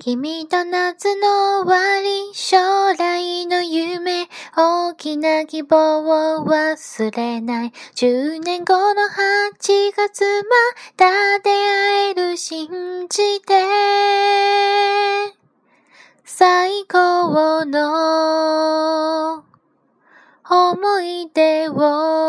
君と夏の終わり、将来の夢、大きな希望を忘れない。10年後の8月また出会える信じて、最高の思い出を